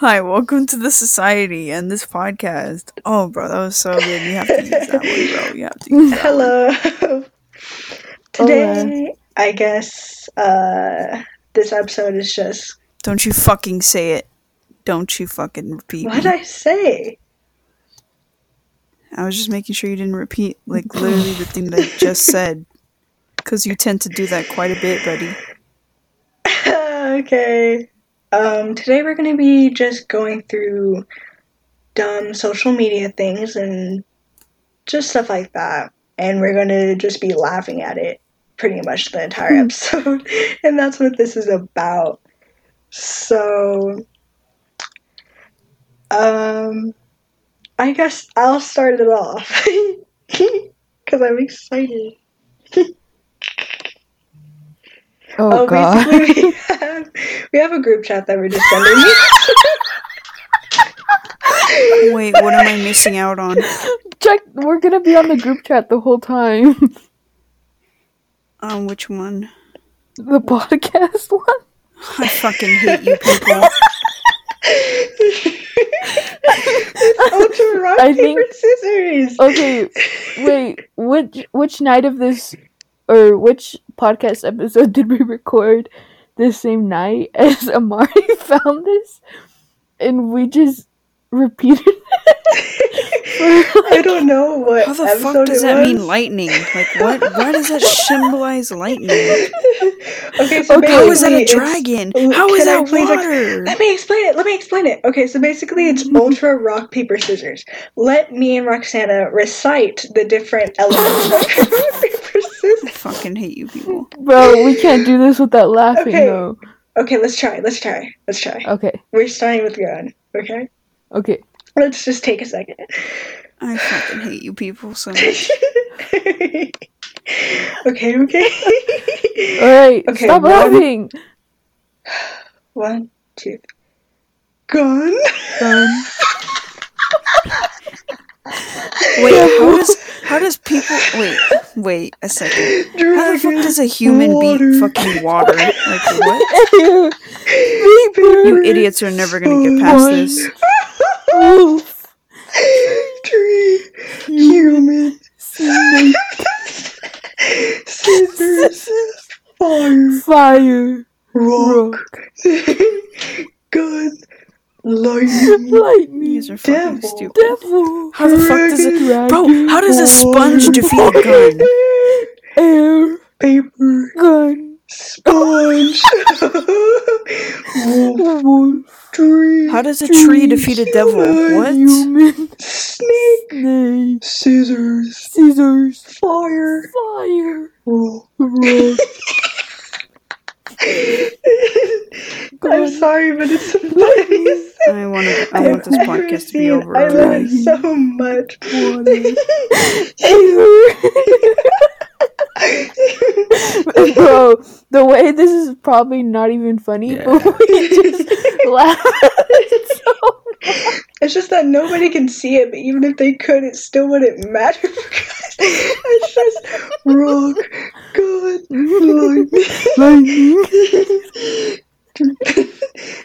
Hi, welcome to the society and this podcast. Oh, bro, that was so good. You have to use that one, bro. You have to use that one. Hello. Today, I guess uh, this episode is just. Don't you fucking say it. Don't you fucking repeat. What did. I say? I was just making sure you didn't repeat, like, literally the thing that I just said. Because you tend to do that quite a bit, buddy. okay. Um, today we're going to be just going through dumb social media things and just stuff like that. And we're going to just be laughing at it pretty much the entire episode. and that's what this is about. So, um, I guess I'll start it off. Because I'm excited. Oh, oh, god. basically we have, we have a group chat that we're just sending. Wait, what am I missing out on? Check we're gonna be on the group chat the whole time. On um, which one? the podcast one? I fucking hate you people. Ultra rock I paper think- scissors. Okay, wait, which which night of this or which podcast episode did we record the same night as Amari found this? And we just repeated I don't know what How the episode fuck does that was. mean lightning? Like, what? Why does that symbolize lightning? okay, so Okay, How is that a basically it's- dragon? Can How is I that please, like, water? Let me explain it. Let me explain it. Okay, so basically it's ultra rock paper scissors. Let me and Roxana recite the different elements of rock paper I scissors. Fucking hate you people. Bro, we can't do this without laughing Okay. though. Okay, let's try. Let's try. Let's try. Okay, We're starting with gun. Okay, okay. let's just take a second. I fucking hate you people so much. okay, okay. Alright, Okay, stop one- laughing. One, two, gun. Done. Wait, how does how does people wait wait a second? How the fuck does a human water. beat fucking water? Like what? You idiots are never gonna get past this. Tree, human, scissors, fire, Fire. rock, gun, lightning, Lightning. These are fucking Devil. stupid. Devil. How the fuck does it Bro, how does a sponge defeat a gun? Air. paper, Gun. sponge, wolf, tree, How does a tree defeat a devil? What? Human. snake, Snake. scissors, Scissors. fire, Fire. rock. Rock. I'm sorry, but it's the funniest. I want to. I want this I've podcast to be seen. over. I love already. it so much. Bro, the way this is probably not even funny, but we just laugh so It's just that nobody can see it, but even if they could, it still wouldn't matter because it's just rock, good, lightning,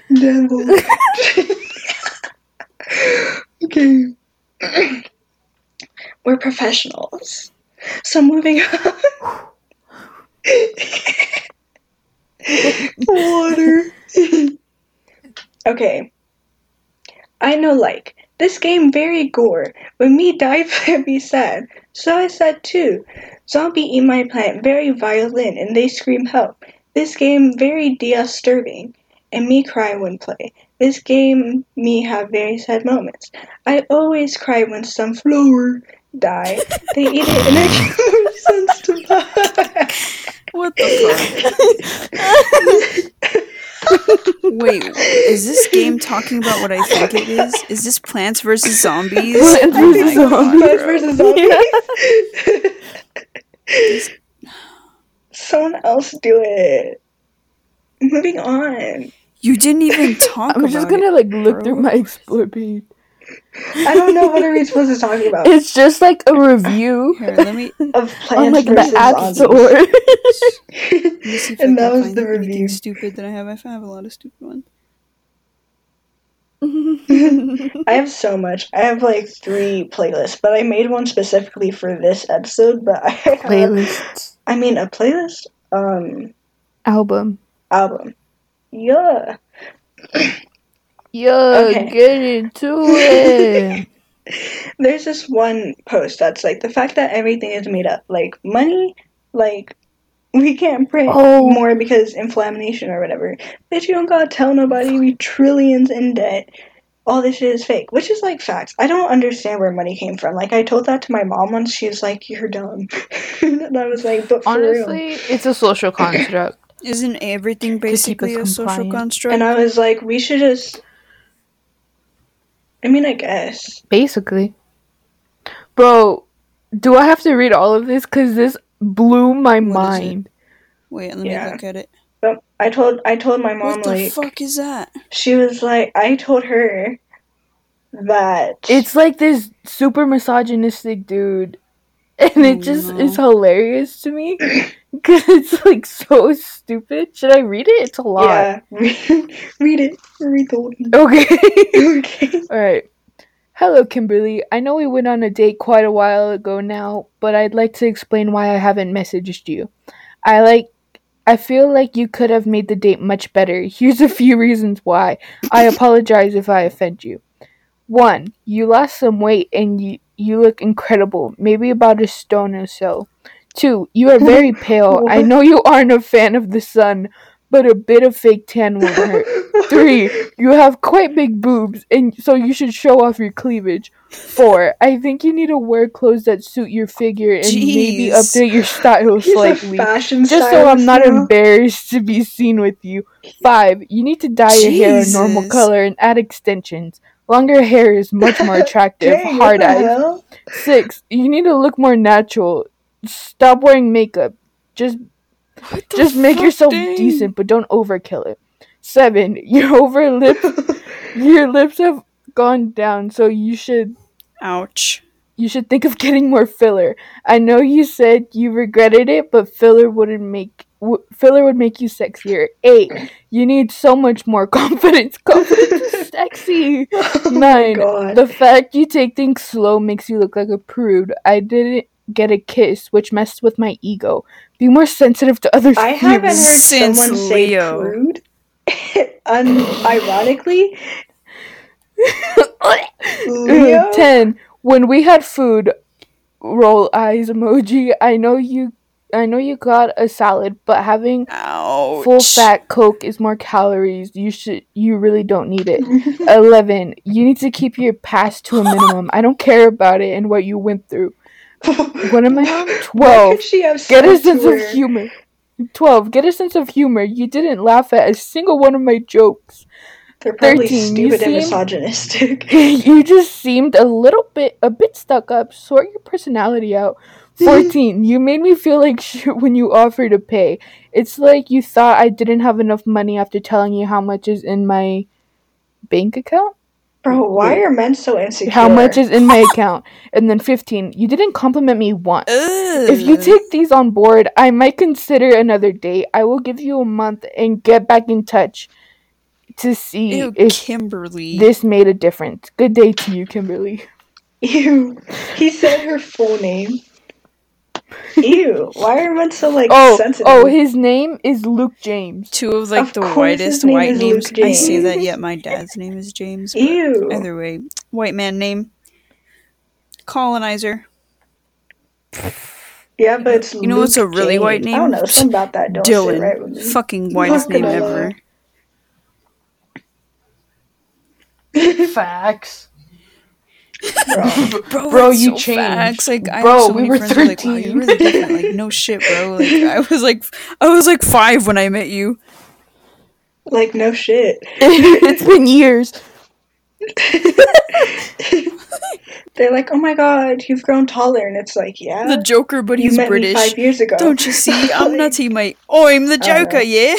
devil. okay. We're professionals. So moving on. Water. okay. I know, like, this game very gore. When me die, be sad. So I said too. Zombie eat my plant very violent and they scream help. This game very disturbing. And me cry when play. This game me have very sad moments. I always cry when some flower die. They eat it and it more sense to buy. What the fuck? Wait, is this game talking about what I think it is? Is this Plants vs Zombies? Plants Oh vs. my God, Zombies. bro. Plants versus zombies. Someone else do it. Moving on. You didn't even talk I'm about just gonna it. like look through my explore page. I don't know what are we supposed to talk about. It's just like a review Here, let me, Of plants like versus the app zombies. store. let me see if and that was the review. stupid that I have. I have a lot of stupid ones. I have so much. I have like three playlists, but I made one specifically for this episode. But I have, Playlists. I mean, a playlist um Album. album. Yeah. Yo, Okay. get into it. There's this one post that's like the fact that everything is made up, like money, like we can't print Oh. more because inflammation or whatever. Bitch, you don't gotta tell nobody we trillions in debt. All this shit is fake, which is like facts. I don't understand where money came from. Like I told that to my mom once. She was like, "You're dumb," and I was like, "But for real." Honestly, it's a social construct. Isn't everything basically a social construct? And I was like, "We should just." I mean, I guess. Basically. Bro, do I have to read all of this? Because this blew my What it? mind. Wait, let Yeah. me look at it. But I told I told my mom like. what the like fuck is that? she was like I told her that It's like this super misogynistic dude. And it Oh, just no. is hilarious to me. Because it's like so stupid. Should I read it? It's a lot. yeah read it read the one. Okay. okay Alright. Hello, Kimberly. I know we went on a date quite a while ago now, but I'd like to explain why I haven't messaged you. I like. I feel like you could have made the date much better. Here's a few reasons why. I apologize if I offend you. One, you lost some weight and you, you look incredible, maybe about a stone or so. Two, you are very pale. I know you aren't a fan of the sun, but a bit of fake tan won't hurt. Three, you have quite big boobs, and so you should show off your cleavage. Four, I think you need to wear clothes that suit your figure and maybe update your style He's slightly. Just so I'm not now. embarrassed to be seen with you. Five, you need to dye your hair a normal color and add extensions. Longer hair is much more attractive. Dang, Hard eyes. hell? Six, you need to look more natural. Stop wearing makeup. Just just make yourself dang? decent, but don't overkill it. Seven, your over lip, your lips have gone down, so you should Ouch. you should think of getting more filler. I know you said you regretted it, but filler wouldn't make w- filler would make you sexier. Eight, you need so much more confidence. Confidence is sexy. oh Nine, the fact you take things slow makes you look like a prude. I didn't get a kiss, which messed with my ego. Be more sensitive to others' I haven't heard. Since someone say Leo. prude unironically Leo? Ten. When we had food, roll eyes emoji. I know you. I know you got a salad, but having Ouch. full fat Coke is more calories. You should. You really don't need it. Eleven. You need to keep your past to a minimum. I don't care about it and what you went through. What am I on? Twelve. could she have Get a sense of humor. 12. Get a sense of humor. You didn't laugh at a single one of my jokes. They're probably 13, you stupid and seem- misogynistic. you just seemed a little bit a bit stuck up. Sort your personality out. 14. You made me feel like shit when you offered to pay. It's like you thought I didn't have enough money after telling you how much is in my bank account. Bro, why are men so insecure? How much is in my account? And then 15. You didn't compliment me once. Ugh. If you take these on board, I might consider another date. I will give you a month and get back in touch to see Ew, if Kimberly. this made a difference. Good day to you, Kimberly. Ew. He said her full name. Ew. Why are men so like Oh, sensitive? oh, his name is Luke James. Two of like Of the whitest name white names. I say that, yet my dad's name is James. Ew. Either way, white man name. Colonizer. Yeah, but it's You know what's a Luke really white James. I don't name? know. Something about that don't sit Dylan. right with me. Fucking whitest name ever. Facts. Bro. Bro, Bro, you so changed. Facts. Like, I Bro, have so we many were friends who are like, wow, 13. you're really different. Like, no shit, bro. Like, I was like, I was like five when I met you. Like no shit. it's been years. They're like, oh my god, you've grown taller, and it's like, yeah, The Joker, but he's met British. me five years ago. Don't you see? I'm nutty, mate. Oh, I'm the Joker, know. yeah.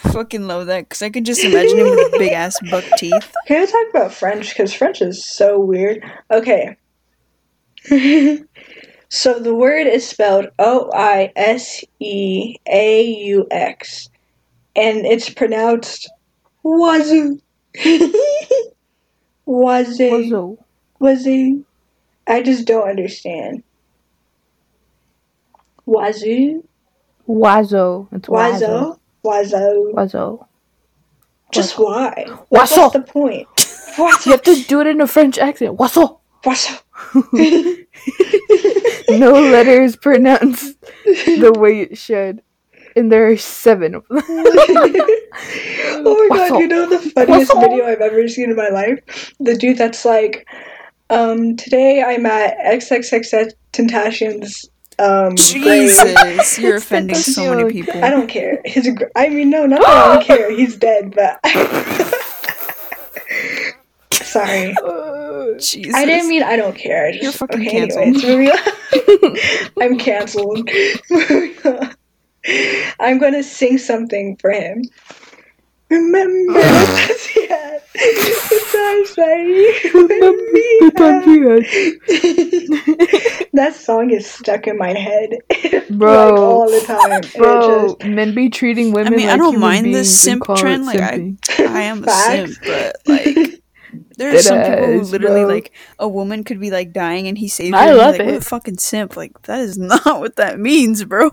Fucking love that because I could just imagine him with big ass buck teeth. Can I talk about French? Because French is so weird. Okay. so the word is spelled O I S E A U X. And it's pronounced Wazoo. Wazoo. Wazoo. I just don't understand. Wazoo. Wazo. It's Wazo. Wazo. Wazo. Wazo. Just why? Wazo. What's the point? You have to do it in a French accent. Wazo. Wazo. No letters pronounced the way it should. And there are seven of them. oh my god, you know the funniest video I've ever seen in my life? The dude that's like, um, today I'm at XXX Tentation's um. Jesus, you're offending so many people. I don't care. His I mean no, not that I don't care. He's dead, but Sorry. Jesus. I didn't mean I don't care. I just, You're fucking okay, canceled. anyways. I'm canceled. I'm gonna sing something for him. Remember ah. the times we had, the times that you me had. That song is stuck in my head, Bro. like all the time. Bro, just- men be treating women I mean, like I don't mind beings this simp trend. Like, I. I am a simp, but like, there are some people who literally bro. like a woman could be like dying and he saves her. I love like, What a fucking simp! Like that is not what that means, bro.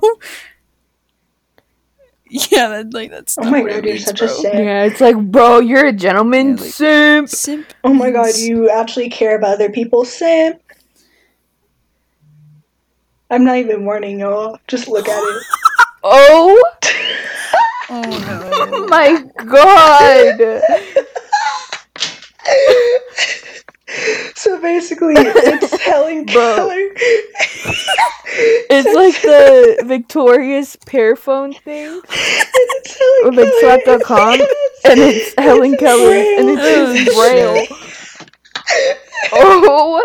Yeah, that like that's. Oh not my god, you're means, such a simp. Yeah, it's like, bro, you're a gentleman Yeah, like- simp. Simp. Oh my god, you actually care about other people, simp. I'm not even warning y'all. Just look at it. Oh Oh no. my god. So basically, it's Helen Keller. It's like the Victorious Pearphone thing. It's Helen like Keller. slap.com, Yes. and it's Helen in Keller, and it's Braille. in Braille. Oh,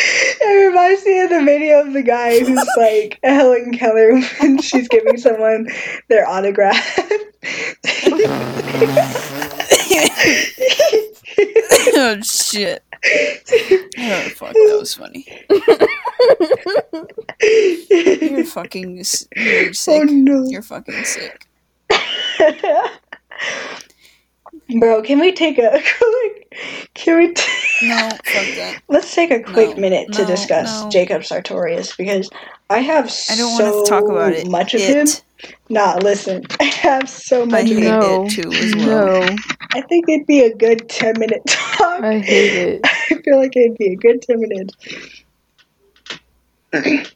It reminds me of the video of the guy who's like Helen Keller when she's giving someone their autograph. oh shit. Oh fuck, that was funny. You're fucking. You're oh no. You're fucking sick. Bro, can we take a quick? Can we? T- No. Let's take a quick No, minute to no, discuss no. Jacob Sartorius because I have I don't so want to talk about it. much of it. him. Nah, listen, I have so I much of hate him. no. it too as well. no. I think it'd be a good ten minute talk. I hate it. I feel like it'd be a good 10 minutes.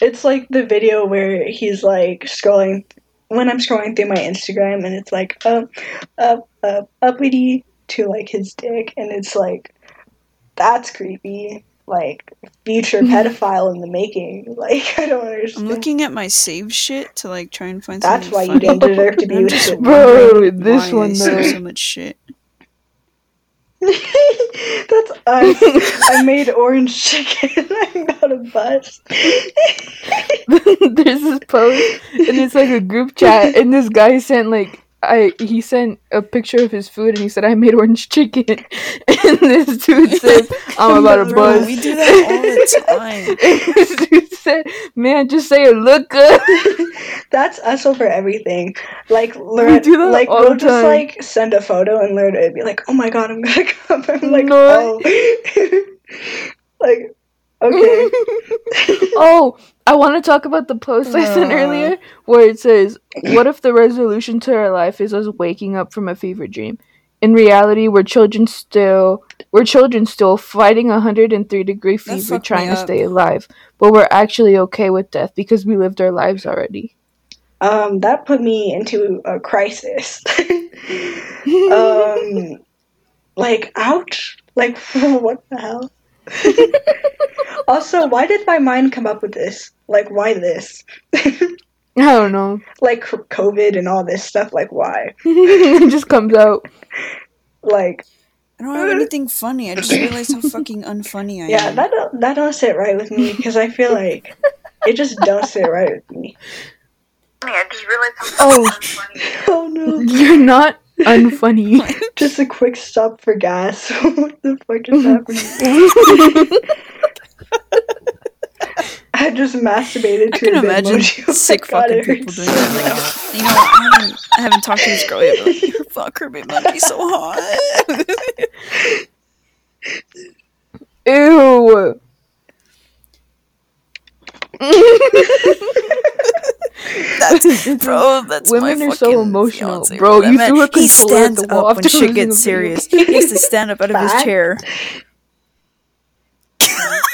it's like the video where he's like scrolling when I'm scrolling through my Instagram and it's like up, up, up, uppity to like his dick and it's like that's creepy. Like future mm-hmm. pedophile in the making. Like I don't I'm looking at my save shit to like try and find something. That's something why you funny. don't deserve to be with just him. Bro, this one I though. so much shit. That's us. I made orange chicken. I got a bus. There's this post, and it's like a group chat, and this guy sent like I he sent a picture of his food, and he said I made orange chicken, and this dude said I'm about to Bro, buzz. we do that all the time. And this dude said, "Man, just say it look good." That's us over everything. Like learn, do that like all we'll the just time. like send a photo and learn it. Be like, oh my god, I'm gonna come. I'm like, No. oh, like okay. oh, I want to talk about the post I sent Uh. earlier where it says, "What if the resolution to our life is us waking up from a fever dream? In reality, we're children still, we're children still fighting a 103 degree fever trying to stay alive, but we're actually okay with death because we lived our lives already." Um, that put me into a crisis. um, like ouch. Like what the hell? Also, why did my mind come up with this? Like, why this? I don't know. like COVID and all this stuff. Like, why? it just comes out. Like, I don't have anything funny. I just realized how fucking unfunny I yeah, am. that don't, that don't sit right with me because I feel like it just don't sit right with me. I just realized how Oh. funny. Oh no! You're not unfunny. Just a quick stop for gas. what the fuck is happening? I just masturbated I to can imagine emoji. Oh sick God, fucking it people doing so that. Like, you know, I haven't, I haven't talked to this girl yet, but like, her fuck her big monkey so hot. Ew. That's bro. That's Women are so emotional. fiancé, Bro, you threw a he controller at stands the wall up when shit gets serious. He has to stand up out of his chair.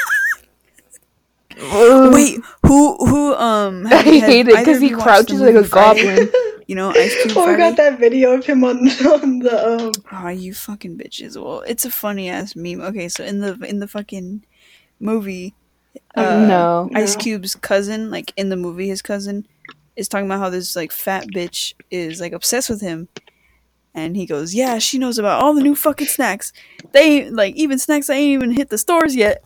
Ugh. Wait, who who um? I have you- have hate it because he crouches like a Friday? goblin. You know, Ice Cube Oh, I Friday. got that video of him on, on the um. Oh, you fucking bitches! Well, it's a funny ass meme. Okay, so in the in the fucking movie, uh, no. Ice Cube's cousin, like in the movie, his cousin is talking about how this like fat bitch is like obsessed with him, and he goes, "Yeah, she knows about all the new fucking snacks. They like even snacks I ain't even hit the stores yet."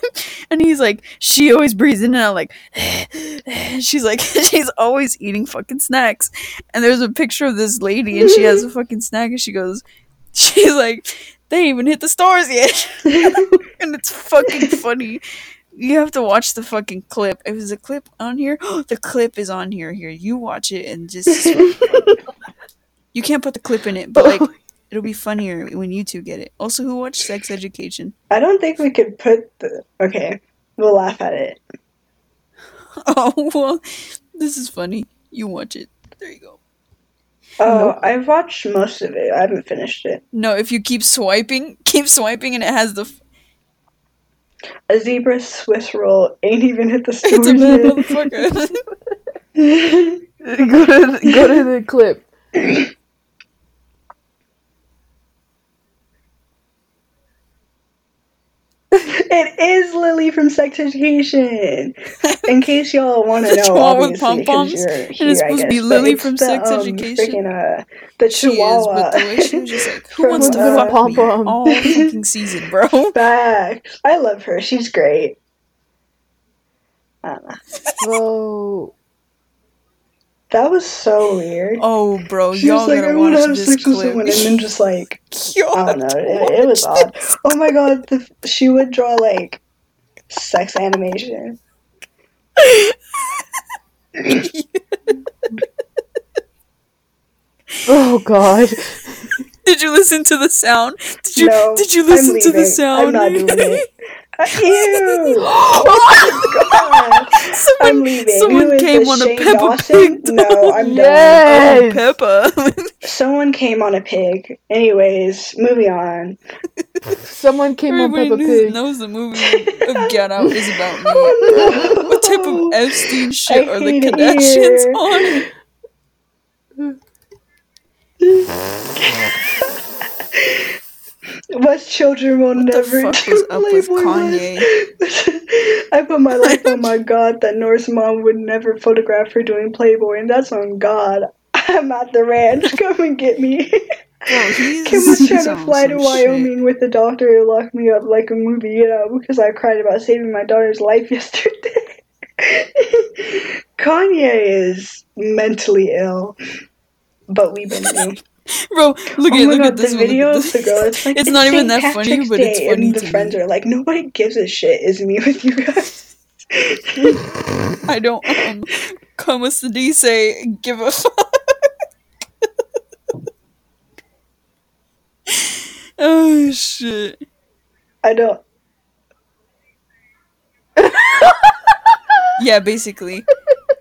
and he's like, "She always breathes in and out like." she's like, she's always eating fucking snacks, and there's a picture of this lady, and she has a fucking snack, and she goes, she's like, "They ain't even hit the stores yet," and it's fucking funny. You have to watch the fucking clip. If there's a clip on here, the clip is on here. Here, you watch it and just. You can't put the clip in it, but like, it'll be funnier when you two get it. Also, who watched Sex Education? I don't think we could put the. Okay, we'll laugh at it. Oh well, this is funny. You watch it. There you go. Oh, I've watched most of it. I haven't finished it. No, if you keep swiping, keep swiping, and it has the. F- A zebra Swiss roll ain't even hit the it's a stores bad yet. motherfucker. go to go to the clip. it is Lily from Sex Education. In case y'all want to The know, chihuahua with pom-poms? you're And here, it's supposed to be Lily from the, Sex um, Education? Freaking, uh, the she is, chihuahua. but the way she was just like, who From, wants to uh, fuck pom-pom. all fucking season, bro? Facts. I love her. She's great. I don't know. Bro. That was so weird. Oh, bro, she y'all was like, gotta I want to have this sex with someone, and then just like, Y'all I don't know. It, it was watch odd. Oh my god, the, she would draw like sex animation. Oh god. Did you listen to the sound? Did you no, did you I'm listen to the sound? I'm not doing it. Ew! oh God. I'm someone leaving. someone came this, on a Shane Peppa Dawson? Pig No, I'm done. yes. Oh, Peppa. Someone came on a pig. Anyways, moving on. Someone came on Everybody Peppa knows, Pig. knows the movie of Get Out is about me. Oh, no. What type of Epstein shit I are the hate it Kardashians here. on? West children will What the never fuck do up with Playboy Kanye? I put my life on my God that Nora's mom would never photograph her doing Playboy, and that's on God. I'm at the ranch. Come and get me. He's, Kim was trying to fly to Wyoming with the doctor and lock me up like a movie, you know, because I cried about saving my daughter's life yesterday. Kanye is mentally ill, but we've been new. shit. Bro, look oh at look god, at this the one. video of the girl. It's like It's not even that funny, but it's funny And the friends me. are like, nobody gives a shit. Is me with you guys. I don't um como se dice give a fuck. oh shit. I don't. Yeah, basically.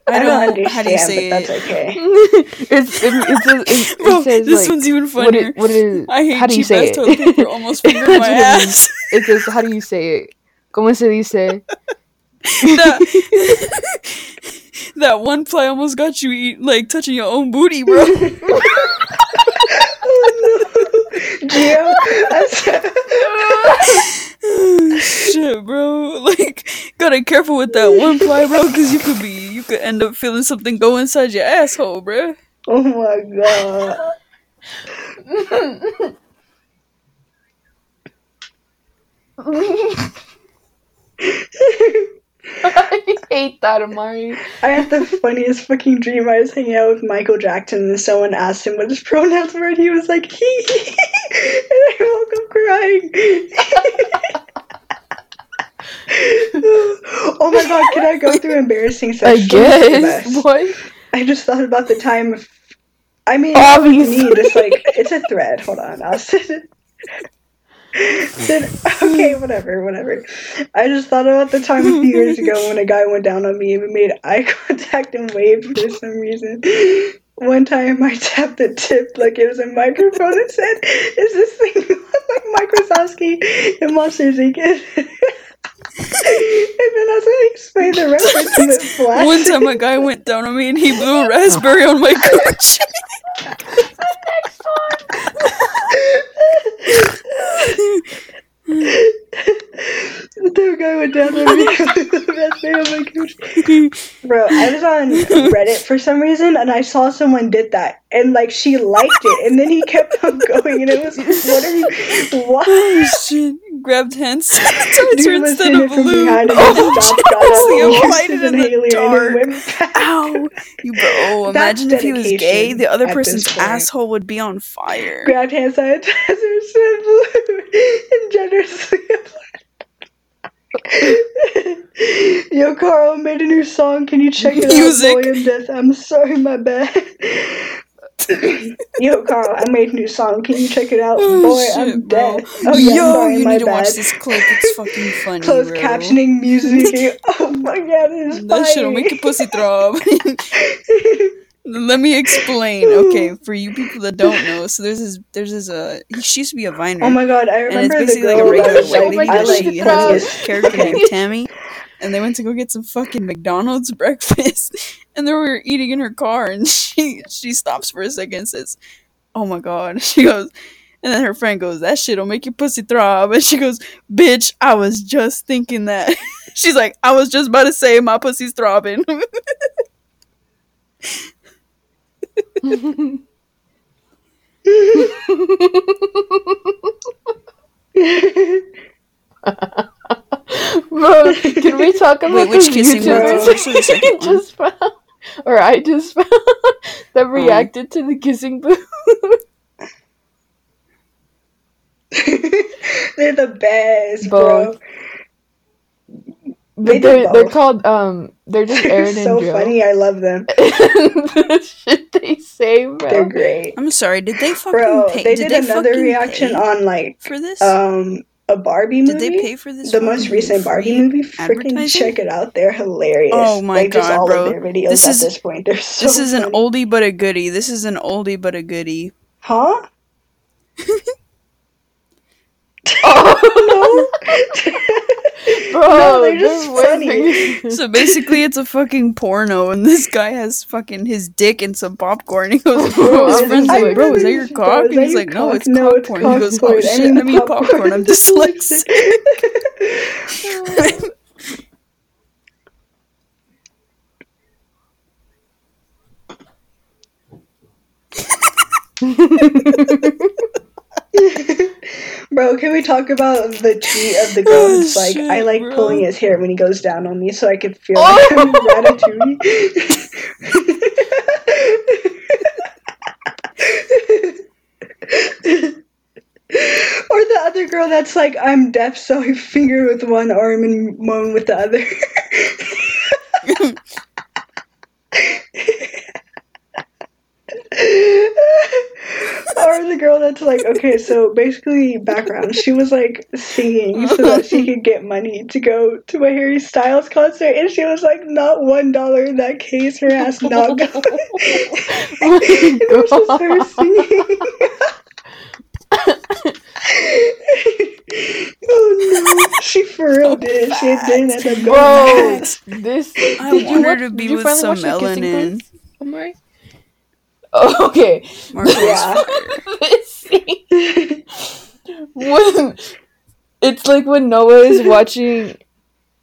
I I don't, don't know how do you say but that's okay. it's it, it says it, Bro, it says this like one's even what funnier. it, what is I hate how do you say toilet it? paper almost fingered my what it ass. It says how do you say it? Como se dice? that, that one ply almost got you eat, like touching your own booty, bro. oh no, Gio. I'm Oh, Shit, bro. Like, gotta be careful with that one ply, bro, because you could be, you could end up feeling something go inside your asshole, bro. Oh my god. I hate that, Amari. I had the funniest fucking dream. I was hanging out with Michael Jackson and someone asked him what his pronouns were and he was like, he. and I woke up crying. oh my god, can I go through embarrassing sex I? Guess. What? I just thought about the time. Of, I mean, Obviously. me, it's like it's a thread. Hold on, I'll send it. Then- okay, whatever, whatever. I just thought about the time a few years ago when a guy went down on me and made eye contact and waved for some reason. One time I tapped the tip like it was a microphone and said, "Is this thing like Wazowski and Monsters Inc?" And then as I explained the reference, it flashed. One time a guy went down on me and he blew a raspberry on my cooch. the guy went down on me. That's me on my couch. Bro, I was on Reddit for some reason and I saw someone did that and like she liked it and then he kept on going and it was what are you why oh shit! Grabbed hand sanitizer Dude was instead of and Oh, then stopped, shit, got up, honestly, and applied it in the dark. then went back. Ow! You bro, That's imagine if he was gay, the other person's asshole would be on fire. Grabbed hand sanitizer, blue, and generously applied. Yo, Carl made a new song. Can you check it Music. out? Death. I'm sorry, my bad. Yo, Carl, I made a new song. Can you check it out? Oh, Boy, shit, I'm bro. dead. Oh, yeah, Yo, sorry, you need to watch this clip. It's fucking funny, Closed bro. captioning music. oh my god, it's That shit'll make your pussy throb. Let me explain. Okay, for you people that don't know, so there's this, there's this, uh, she used to be a viner. Oh my god, I and it's remember the basically like a regular white lady, she has this character named Tammy, and they went to go get some fucking McDonald's breakfast, and they were eating in her car, and she she stops for a second and says, "Oh my god," she goes, and then her friend goes, "That shit'll make your pussy throb," and she goes, "Bitch, I was just thinking that." She's like, "I was just about to say my pussy's throbbing." Bro, can we talk about Wait, which the kissing booth? YouTubers First or the just found, or I just found that reacted to the kissing booth? They're the best, Both. bro. They they're, they're called um they're just They're Aaron so and Joe. funny. I love them. the shit they say, bro. They're great, I'm sorry. Did they fucking bro. pay? They did did they another fucking reaction on like for this? um a Barbie movie. did they pay for this? the most recent Barbie movie? Freaking check it out. They're hilarious. Oh my like, just God, all bro. of their videos This at is- this point. They're so. This is an oldie but a goodie. This is an oldie but a goodie. Huh? Oh, bro, No, they're they're just funny. So basically, it's a fucking porno, and this guy has fucking his dick and some popcorn. He goes, Bro, his friend's like, "Bro, is that your bro, cock?" And he's like, "No, it's No, it's popcorn." He goes, "Oh popcorn. I shit, mean I mean popcorn. I'm dyslexic." Bro, can we talk about the tweet of the girl who's Oh, like, shit, I like bro. pulling his hair when he goes down on me so I could feel oh! like I'm ratatouille. or the other girl that's like, I'm deaf so I finger with one arm and moan with the other. or the girl that's like, okay, so basically, background, she was like singing so that she could get money to go to a Harry Styles concert, and she was like, not one dollar in that case, her ass not going. Oh and it was just her singing. oh no, she for real did. She didn't end up going. Bro, Facts. this. I did you want her watch- to be with some watch the melanin. booth, Omari? Oh, okay. Yeah. when it's like when Noah is watching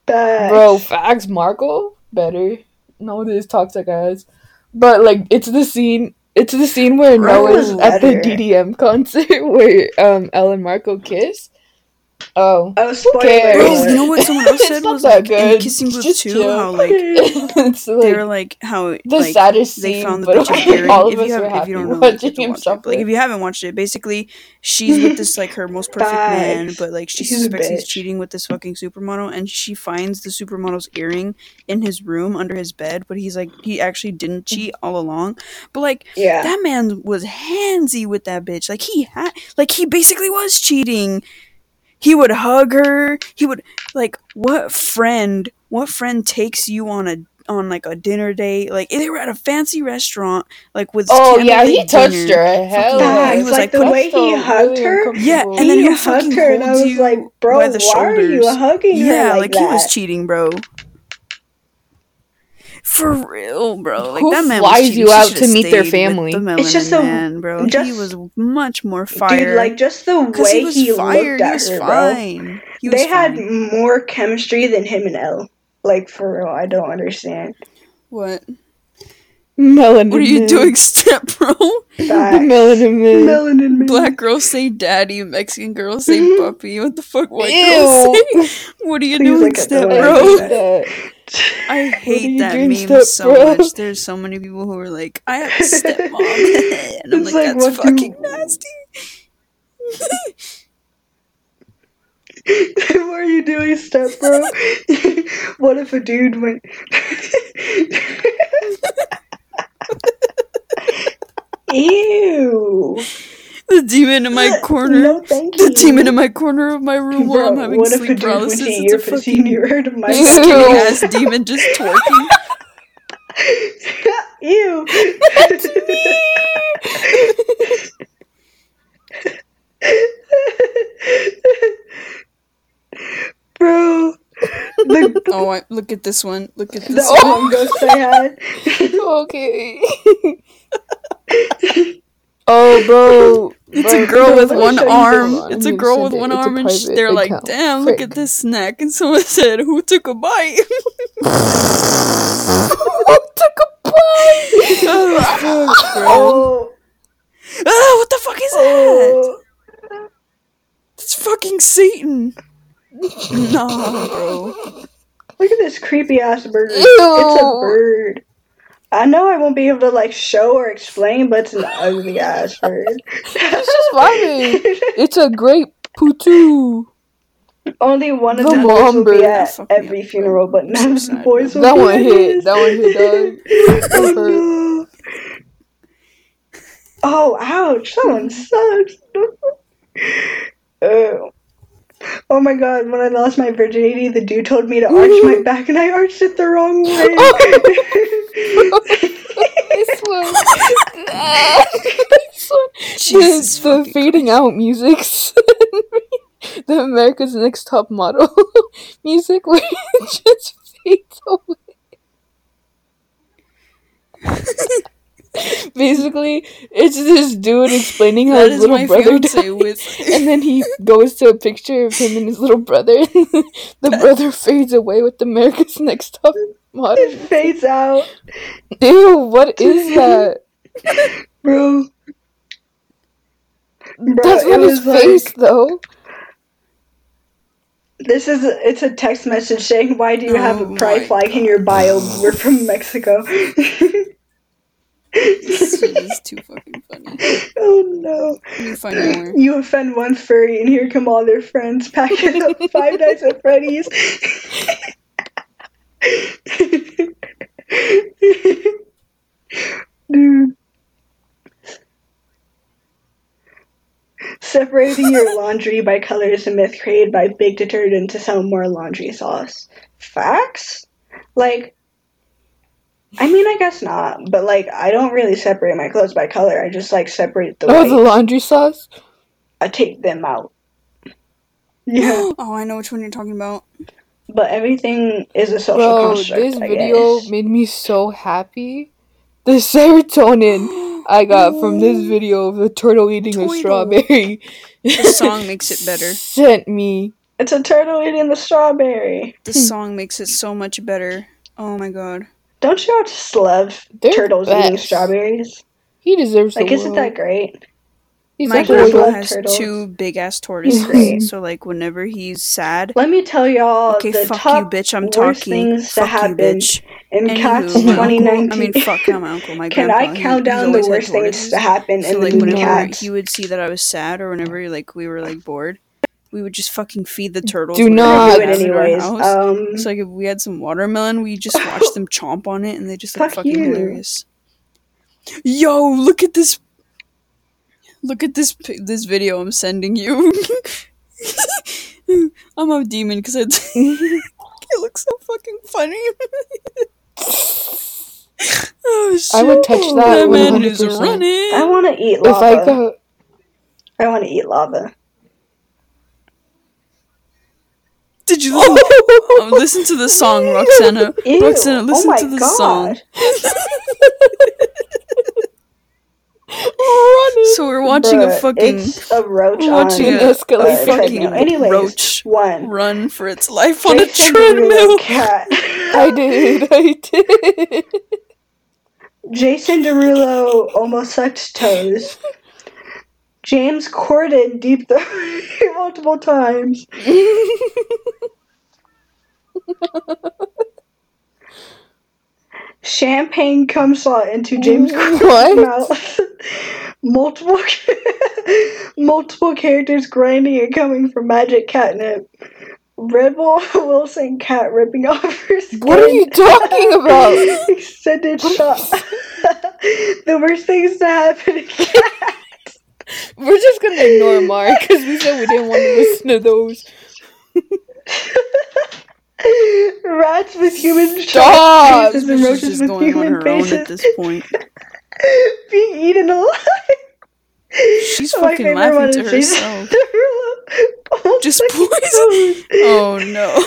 Facts. bro facts Marco better know this toxic ass but like it's the scene it's the scene where Noah's at the. DDM concert where um Elle and Marco kiss Oh. Oh, spoiler! cares? Bro, you know what someone else said was that like in. Kissing It's Booth just 2, how like it's they like were like how the like saddest they scene, found the but bitch like, all of If us you were have, if happy you don't know, like, watching to him watch suffer. Like if you haven't watched it, basically she's with this like her most perfect man, but like she He's suspects he's cheating with this fucking supermodel, and she finds the supermodel's earring in his room under his bed, but he's like he actually didn't mm. cheat all along. But like Yeah. that man was handsy with that bitch. Like he had, like he basically was cheating. He would hug her. He would like what friend? What friend takes you on a on like a dinner date? Like they were at a fancy restaurant, like with Oh yeah, candlelit he touched her. Hell Fucking- yeah. he was like, like, the way he hugged her. Yeah, uncomfortable. and then he he'll hugged her, and I was like, "Bro, by the why are you shoulders. hugging her Yeah, like, like, that?" he was cheating, bro. For real, bro. Like Who that man flies was you out to meet their family? The It's just melanin a- man, bro. he was much more fire. Dude, like just the way he was he fire. looked He at was her, bro. fine. He was They had fine. more chemistry than him and Elle. Like for real, I don't understand. What? Melanin. What are you doing, step bro? The Facts. melanin man. Melanin man. Black girls say daddy, Mexican girls say puppy. What the fuck? White Ew. girls say? What are you Please doing, look at step the I way I bro? I hate that meme step so bro? much. There's so many people who are like, I have a stepmom. and I'm It's like, like, that's fucking nasty. what are you doing, step bro? what if a dude went? Ew. The demon in my corner. No, thank the you. demon in my corner of my room while I'm Bro, having what if a sleep paralysis. It's a fucking heard of my skinny ass demon just twerking. Ew. Bro. The, Oh, I, look at this one. Look at this Oh. one. Among Us I had. okay. oh, bro. It's a girl with one arm. It's a girl with one arm, and sh- they're like, "Damn, look at this snack!" And someone said, "Who took a bite?" Who took a bite? oh, fuck, bro. Oh. Ah, what the fuck is that? It's fucking Satan. nah, bro. Look at this creepy ass bird. Ew. It's a bird. I know I won't be able to like show or explain, but it's an ugly ass bird. It's just vibing. It's a great potoo. Only one of The the boys mom will be at every up, funeral, but I'm none so of the sad, boys bro. will That one hit. That one hit, dog. That hurt. oh, oh, ouch! That one sucks. oh. Oh my god, when I lost my virginity, the dude told me to arch my back and I arched it the wrong way. This one. this one. Jesus the, the fucking fading out music. the America's Next Top Model music where it just fades away. Basically, it's this dude explaining how That his is little my brother fiance died. with. and then he goes to a picture of him and his little brother. the brother fades away with America's Next Top Model. it fades out, Ew, what is that? bro. Bro, That's it on his was like- face, though. This is a, it's a text message saying, "Why do you have Oh a pride my flag in your bio? We're from Mexico." This is too fucking funny. oh no! Let find more. You offend one furry, and here come all their friends packing up Five Nights at Freddy's. Dude. Separating your laundry by color is a myth created by big detergent to sell more laundry sauce. Facts? Like, I mean, I guess not, but like, I don't really separate my clothes by color. I just like separate the Oh, the laundry sauce? I take them out. Yeah, Oh, I know which one you're talking about. but everything is a social Bro, construct. this I video guess. made me so happy. The serotonin I got from this video of the turtle eating a strawberry. The song makes it better. Sent me. It's a turtle eating the strawberry. The song makes it so much better. Oh my god. Don't you just love They're turtles eating strawberries? He deserves Like, the isn't world. that great? He's My like grandpa has turtles. two big ass Great. tortoises. so like whenever he's sad, Let me tell y'all okay, the fuck top you, bitch. I'm worst talking. things to Fuck you, happen bitch. in Anywho, Cats my uncle- 2019. I mean, fuck not my uncle. My Can grandpa. I count he's down the worst things to happen So in the like movie whenever Cats? he would see that I was sad or whenever like we were like bored, we would just fucking feed the turtles. Do not- do it have in our anyways. house. Um, So like if we had some watermelon, we just watch them chomp on it, and they just look Fuck fucking you. hilarious. Yo, look at this! Look at this this video I'm sending you. I'm a demon because it it looks so fucking funny. oh shit! I would touch that That man 100%. is running. I want to eat If I lava. I want to eat lava. Did you listen? oh, listen to the song, Roxana. Ew. Roxana, oh listen oh to the god. song. running, So we're watching a Bruh, fucking It's a roach we're on watching an a, escalator. a fucking treadmill. Anyways, roach one. run for its life on a Jason Derulo treadmill. cat. I did, I did. Jason Derulo almost sucked toes. James Corden deep throat multiple times. Champagne cum slot into James Corden's mouth. multiple multiple characters grinding and coming from magic catnip. Rebel Wilson cat ripping off her skin. What are you talking about? Extended shot. the worst things to happen in cat. We're just gonna ignore Mark because we said we didn't want to listen to those. Rats with human Stop! faces This is roaches just with going on human her own at this point. being eaten alive. She's oh, My fucking laughing to herself. Just poison. Oh no!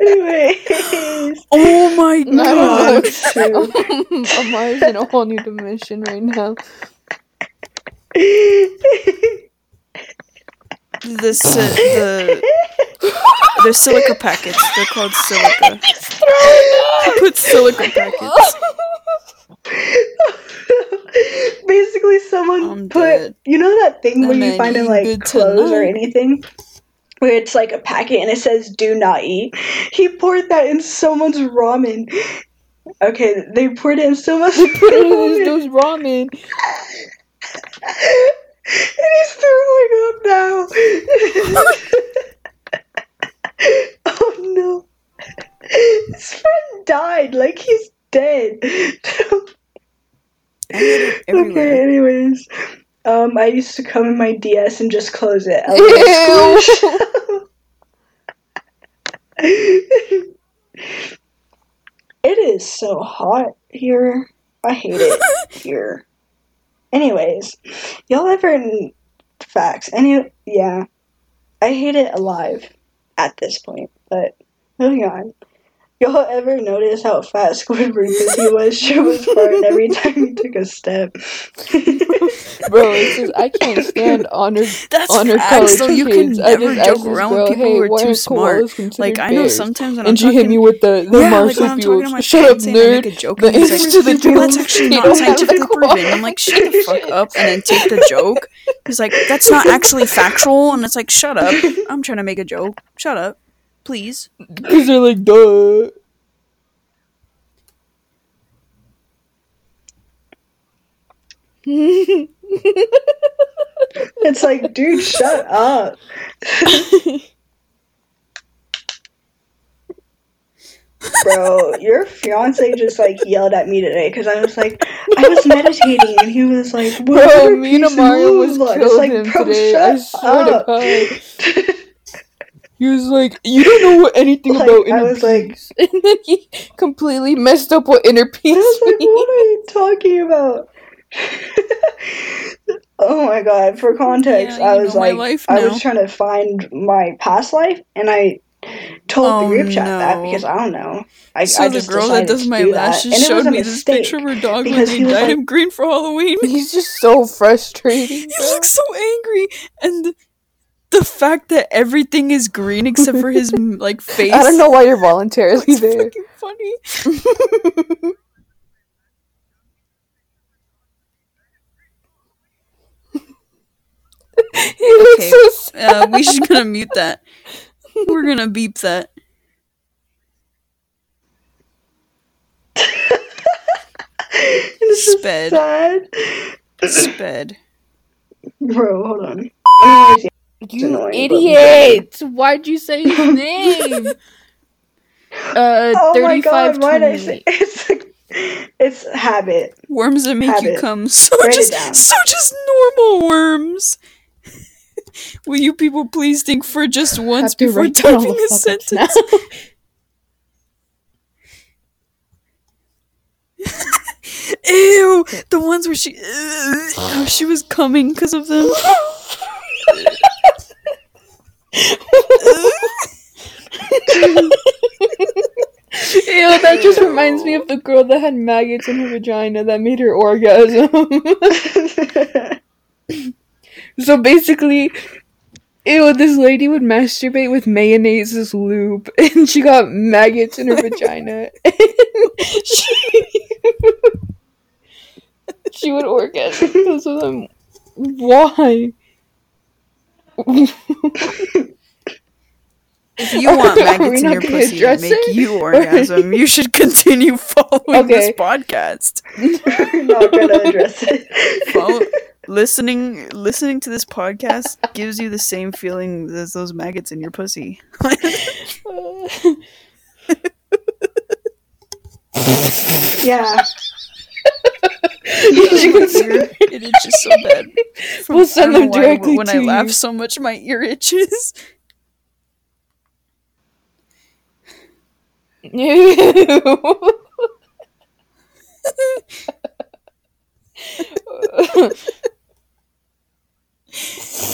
Anyways. Oh my god! Two. Amar's in a whole new dimension right now. The the they're silica packets. They're called silica. Put silica packets. Basically, someone I'm put dead. you know that thing where you find in like clothes or anything, where it's like a packet and it says "Do not eat." He poured that in someone's ramen. Okay, they poured it in someone's Put it those ramen. And he's throwing up now. oh no! His friend died. Like he's dead. Okay, anyways. Um, I used to come in my DS and just close it. It is so hot here. I hate it here. Anyways, y'all ever facts? Any yeah. I hate it alive at this point, but moving on. Y'all ever notice how fat Squidward Busy was? She was farting every time he took a step. Bro, it's just, I can't stand honor That's honor facts, college though. You kids. can I never just joke around girl, with people hey, who are too smart. Like I know bears? sometimes when I'm And she talking, hit me with the, the yeah, like when I'm talking to marsupials. my Shut up, parents make nerd. a joke The he's like, answer to the "Well, that's actually not scientifically proven. I'm like, shut the fuck up and then take the joke. He's like, that's not actually factual, and it's like, shut up. I'm trying to make a joke. Shut up, please. Because they're like, duh. It's like, dude, shut up. Bro, your fiance just like yelled at me today because I was like, I was meditating and he was like, Bro, "Whatever me and piece of Mario was move." killing It's like, him bro, today. shut I swear up. To God. He was like, "You don't know what anything Like, about I inner was like- and then he completely messed up what inner peace. I peace was like, what are you talking about? oh my god, for context, Yeah, I was like, life I was trying to find my past life and I told Oh, the group chat that because I don't know. I, So I the just girl that does my do lashes and it was showed me this picture of her dog when because they he was dyed like- him green for Halloween. He's just so frustrating. He looks so angry, and the fact that everything is green except for his like face. I don't know why you're voluntarily it's there. funny. okay, so uh, we should gonna mute that. We're gonna beep that. Sped. Sad. Sped. Bro, hold on. You annoying, idiot! Why'd you say his name? Uh, Oh my god, why did I say it's like, it's habit. Worms that make you come. So Write just so just normal worms. Will you people please think for just once before typing a sentence? Ew, the ones where she, how she was coming because of them. That just reminds me of the girl that had maggots in her vagina that made her orgasm. so basically, ew, this lady would masturbate with mayonnaise's lube, and she got maggots in her vagina. And she, she would orgasm because of them. Why? If you want maggots in your pussy to make you orgasm, you should continue following this podcast. We're not gonna address it. Follow, listening, listening to this podcast gives you the same feeling as those maggots in your pussy. yeah. Ear- it itches so bad. From- We'll send them why, directly When to I laugh you. so much, my ear itches.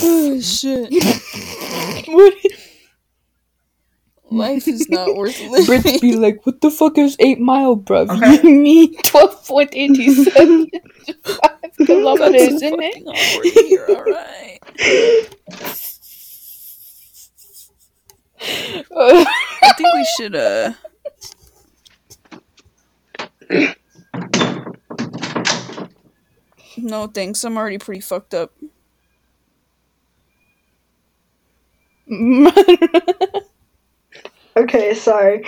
Oh shit! What- Life is not worth Brits living. be like, what the fuck is 8 mile, bruv? Okay. You mean 12.87 kilometers, isn't it? Fucking awkward. You're alright. I think we should uh No thanks, I'm already pretty fucked up. Okay, sorry.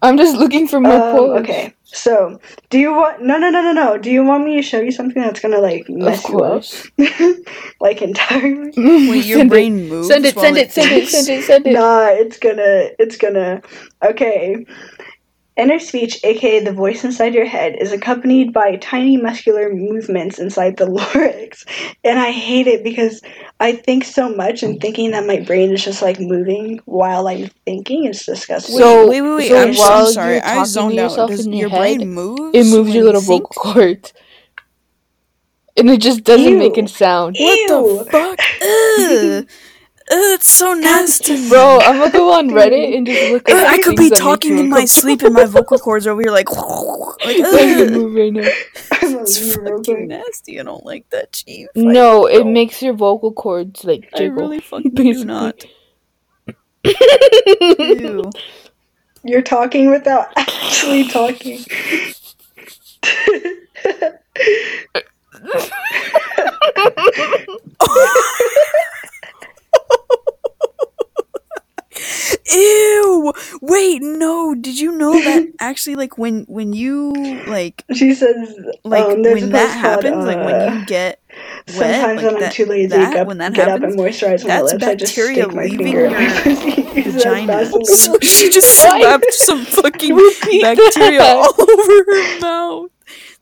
I'm just looking for more um, quotes. okay, so do you want? No, no, no, no, no. Do you want me to show you something that's gonna like mess you up, like entirely? Wait, your Send it. brain moves. Send it, while send it, send it, thinks? send it, send it. Nah, it's gonna, it's gonna. Okay. Inner speech, aka the voice inside your head, is accompanied by tiny muscular movements inside the larynx. And I hate it because I think so much and thinking that my brain is just like moving while I'm thinking is disgusting. So- wait, wait, wait. so I'm so while sorry. you're I talking zoned to out. yourself Does in your your brain head, move? It moves your little vocal cords. And it just doesn't make Ew. a sound. What the fuck? Ugh. Ugh, it's so nasty. Bro, I'm gonna go on Reddit and just look Ugh, up I could be talking in my sleep and my vocal cords over here like, like Like you ugh. move right now. I'm gonna it's leave fucking nasty. I don't like that, chief. I No, it don't. makes your vocal cords like jiggle. I really fucking do not. Ew. You're talking without actually talking. Ew. Wait, no. Did you know that actually like when when you like she says, like um, when that place called, happens, like when uh, you get wet, Sometimes like when I'm that- too lazy to that- get, when that get happens, up and moisturize my that's lips, I just bacteria stick my leaving finger in my your pussy as vagina. So she just slapped some fucking bacteria that. all over her mouth.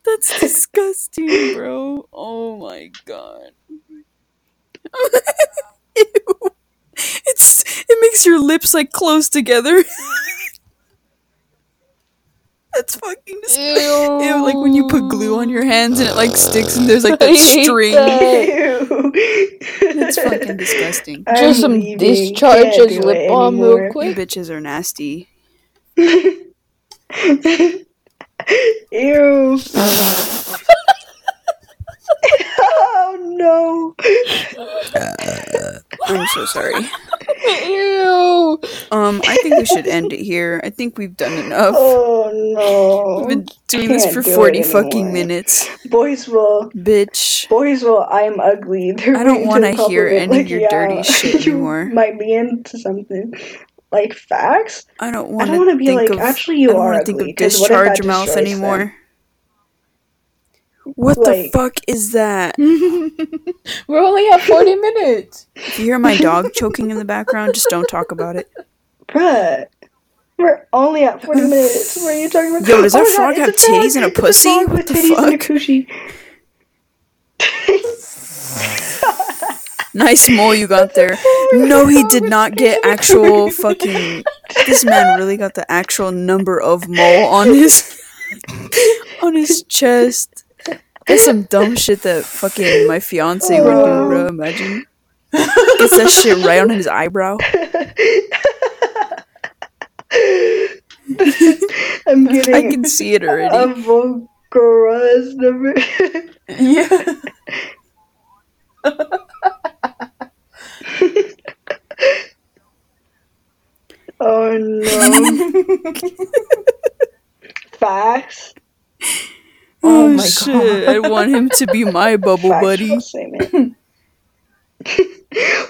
That's disgusting, bro. Oh my god. Ew. It's it makes your lips like close together. That's fucking disgusting. Ew. Ew, like when you put glue on your hands and it like sticks and there's like that hate string. that. It's fucking disgusting. I'm Just some leaving. discharge Can't lip balm anymore. real You quick. bitches are nasty. Ew. Oh no. I'm so sorry. Ew. Um, I think we should end it here. I think we've done enough. Oh no. We've been doing this Can't for do 40 fucking minutes. Boys will Bitch. boys will I'm ugly. They're I don't want wanna hear any of your dirty shit you anymore. might be into something. Like facts? I don't I want don't want to to be like of actually you I don't are to think ugly of 'cause what if that discharge mouth them? What Like- the fuck is that? We're only at 40 minutes. If you hear my dog choking in the background, just don't talk about it. Bruh. We're only at 40 minutes. What are you talking about? Yo, does that Oh God, frog have it's a frog. titties and a It's pussy? frog What the titties a fuck? Nice mole you got there. Oh no, he did not get actual fucking. This man really got the actual number of mole on his on his chest. That's some dumb shit that fucking my fiance would do, bro. Imagine. Gets that shit right on his eyebrow. I'm getting I can see it already. Volcara's number. Yeah. oh no. Facts. Oh, my shit! I want him to be my bubble buddy.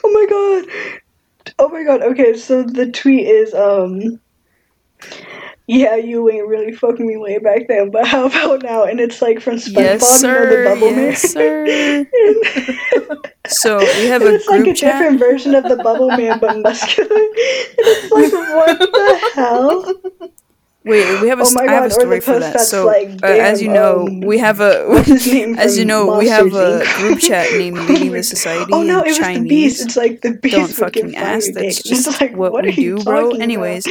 Oh my god. Oh my god. Okay, so the tweet is um yeah, you ain't really fucking me way back then, but how about now? And it's like from SpongeBob, Yes, you know, the bubble Yes, man. sir. So we have and a it's like a chat. different version of the bubble man, but muscular. and it's like, what the hell? Wait, we have a Oh my I have a God, story for that. So, like, uh, as you know, um, we have a as you know, we have a group chat named Oh Leading the Society Oh no, it was Chinese. the beast. It's like the beast. Don't fucking ask. That's just like, what what we do, bro. talking Anyways,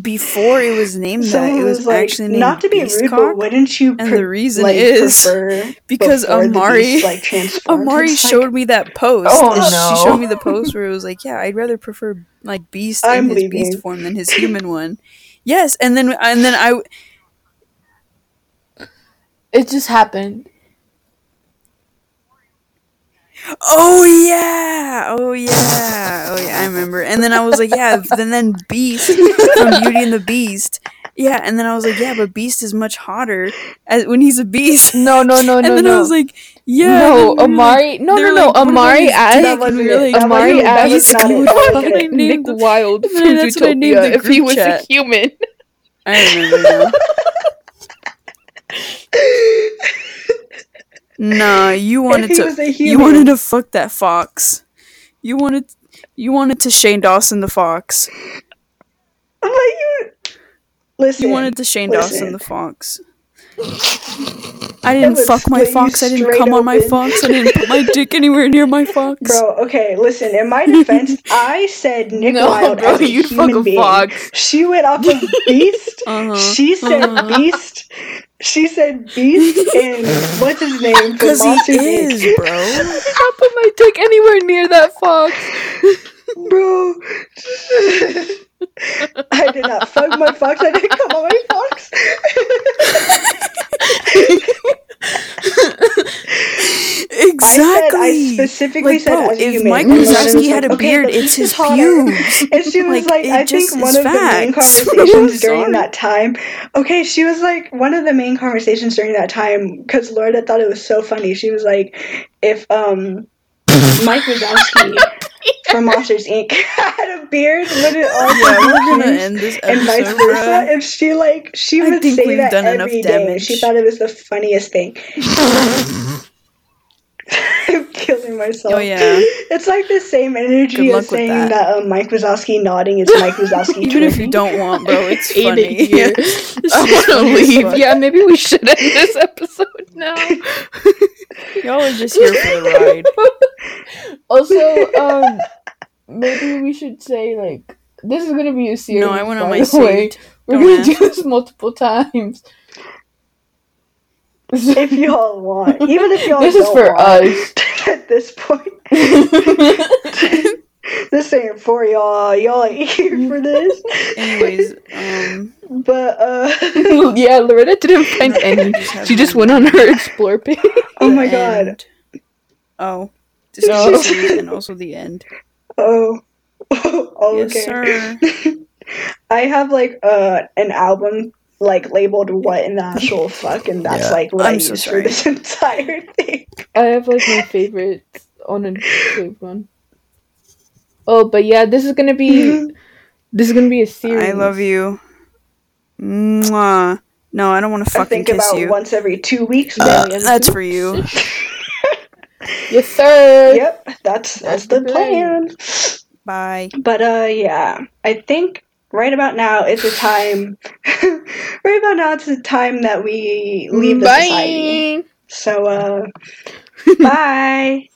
before it was named that, it was, like, actually named not to be rude, but Beastcock. wouldn't you? And the reason like, is because Amari- beast, like? Amari showed me that post. Oh, no. She showed me the post where it was like, "Yeah, I'd rather prefer like Beast I'm in his beast form than his human one." Yes, and then and then I It just happened. Oh yeah, oh yeah, oh yeah. I remember. And then I was like, yeah. Then then Beast from Beauty and the Beast. Yeah, and then I was like, yeah, but Beast is much hotter as, when he's a beast. No, no, no, and no, And then no. I was like, yeah. no, were like- Amari. No, no, no. like, Amari his asked. dick? That wasn't And we were it. like, Amari asked was not it. would That wasn't fucking it. Nick the- Wilde from then that's what I named Zootopia the if he was chat. a human. I remember now. Nah, you wanted to. You wanted to fuck that fox. You wanted. You wanted to Shane Dawson the fox. I'm like, you. Listen. You wanted to Shane listen. Dawson the fox. I didn't fuck my fox. I didn't straight come on my fox. I didn't put my dick anywhere near my fox. Bro, okay, listen. In my defense, I said Nick No, Wilde bro, as a you'd fuck human a being. fox. She went off of Beast. Uh-huh. She said Uh-huh. Beast. She said Beast and what's his name Because he Monsters Inc. is, bro. I put my dick anywhere near that fox. Bro, I did not fuck my fox. I didn't come on my fox. Exactly. I said I specifically like, said bro, if. Mike Wazowski had like, a beard, it's his pubes. And she was Like, like, I think one of the main conversations during that time. Okay, she was like one of the main conversations during that time because Loretta thought it was so funny. She was like, if um Mike Wazowski from Monsters Inc. had a beard, would it all Yeah, we're gonna end this and vice episode, versa. bro. And she like she I would think say we've that done enough every day. damage. She thought it was the funniest thing. I'm killing myself. Oh yeah. It's like the same energy Good luck as saying that. that, uh, Mike Wazowski nodding is Mike Wazowski. Even if you don't want, bro, it's Hate funny. it here. This I shit's want to leave. fuck. Yeah, maybe we should end this episode now. Y'all are just here for the ride. also, um, maybe we should say like this is gonna be a series. No, I went on by my the way. saved. We're gonna do this multiple times. If y'all want, even if y'all want. this is don't for want, us. at this point, this ain't for y'all. Y'all ain't here for this. Anyways, um, But uh, yeah, Loretta didn't find No, any. She just went on her explore page. oh my god. end. Oh, this No. is and also the end. Oh. oh, Yes, okay. sir. I have like uh an album like labeled what in the actual fuck, and that's Yeah. like what i I'm so use for this entire thing. I have like my favorite on a saved one. Oh, but yeah, this is gonna be this is gonna be a series. I love you. Mwah. No, I don't want to I fucking think kiss about you. once every two weeks. Uh. That's for you. Yes, sir. yep, that's that's That's the the plan. plan. Bye. But uh yeah, I think right about now it's a time right about now it's a time that we leave the society. So uh bye.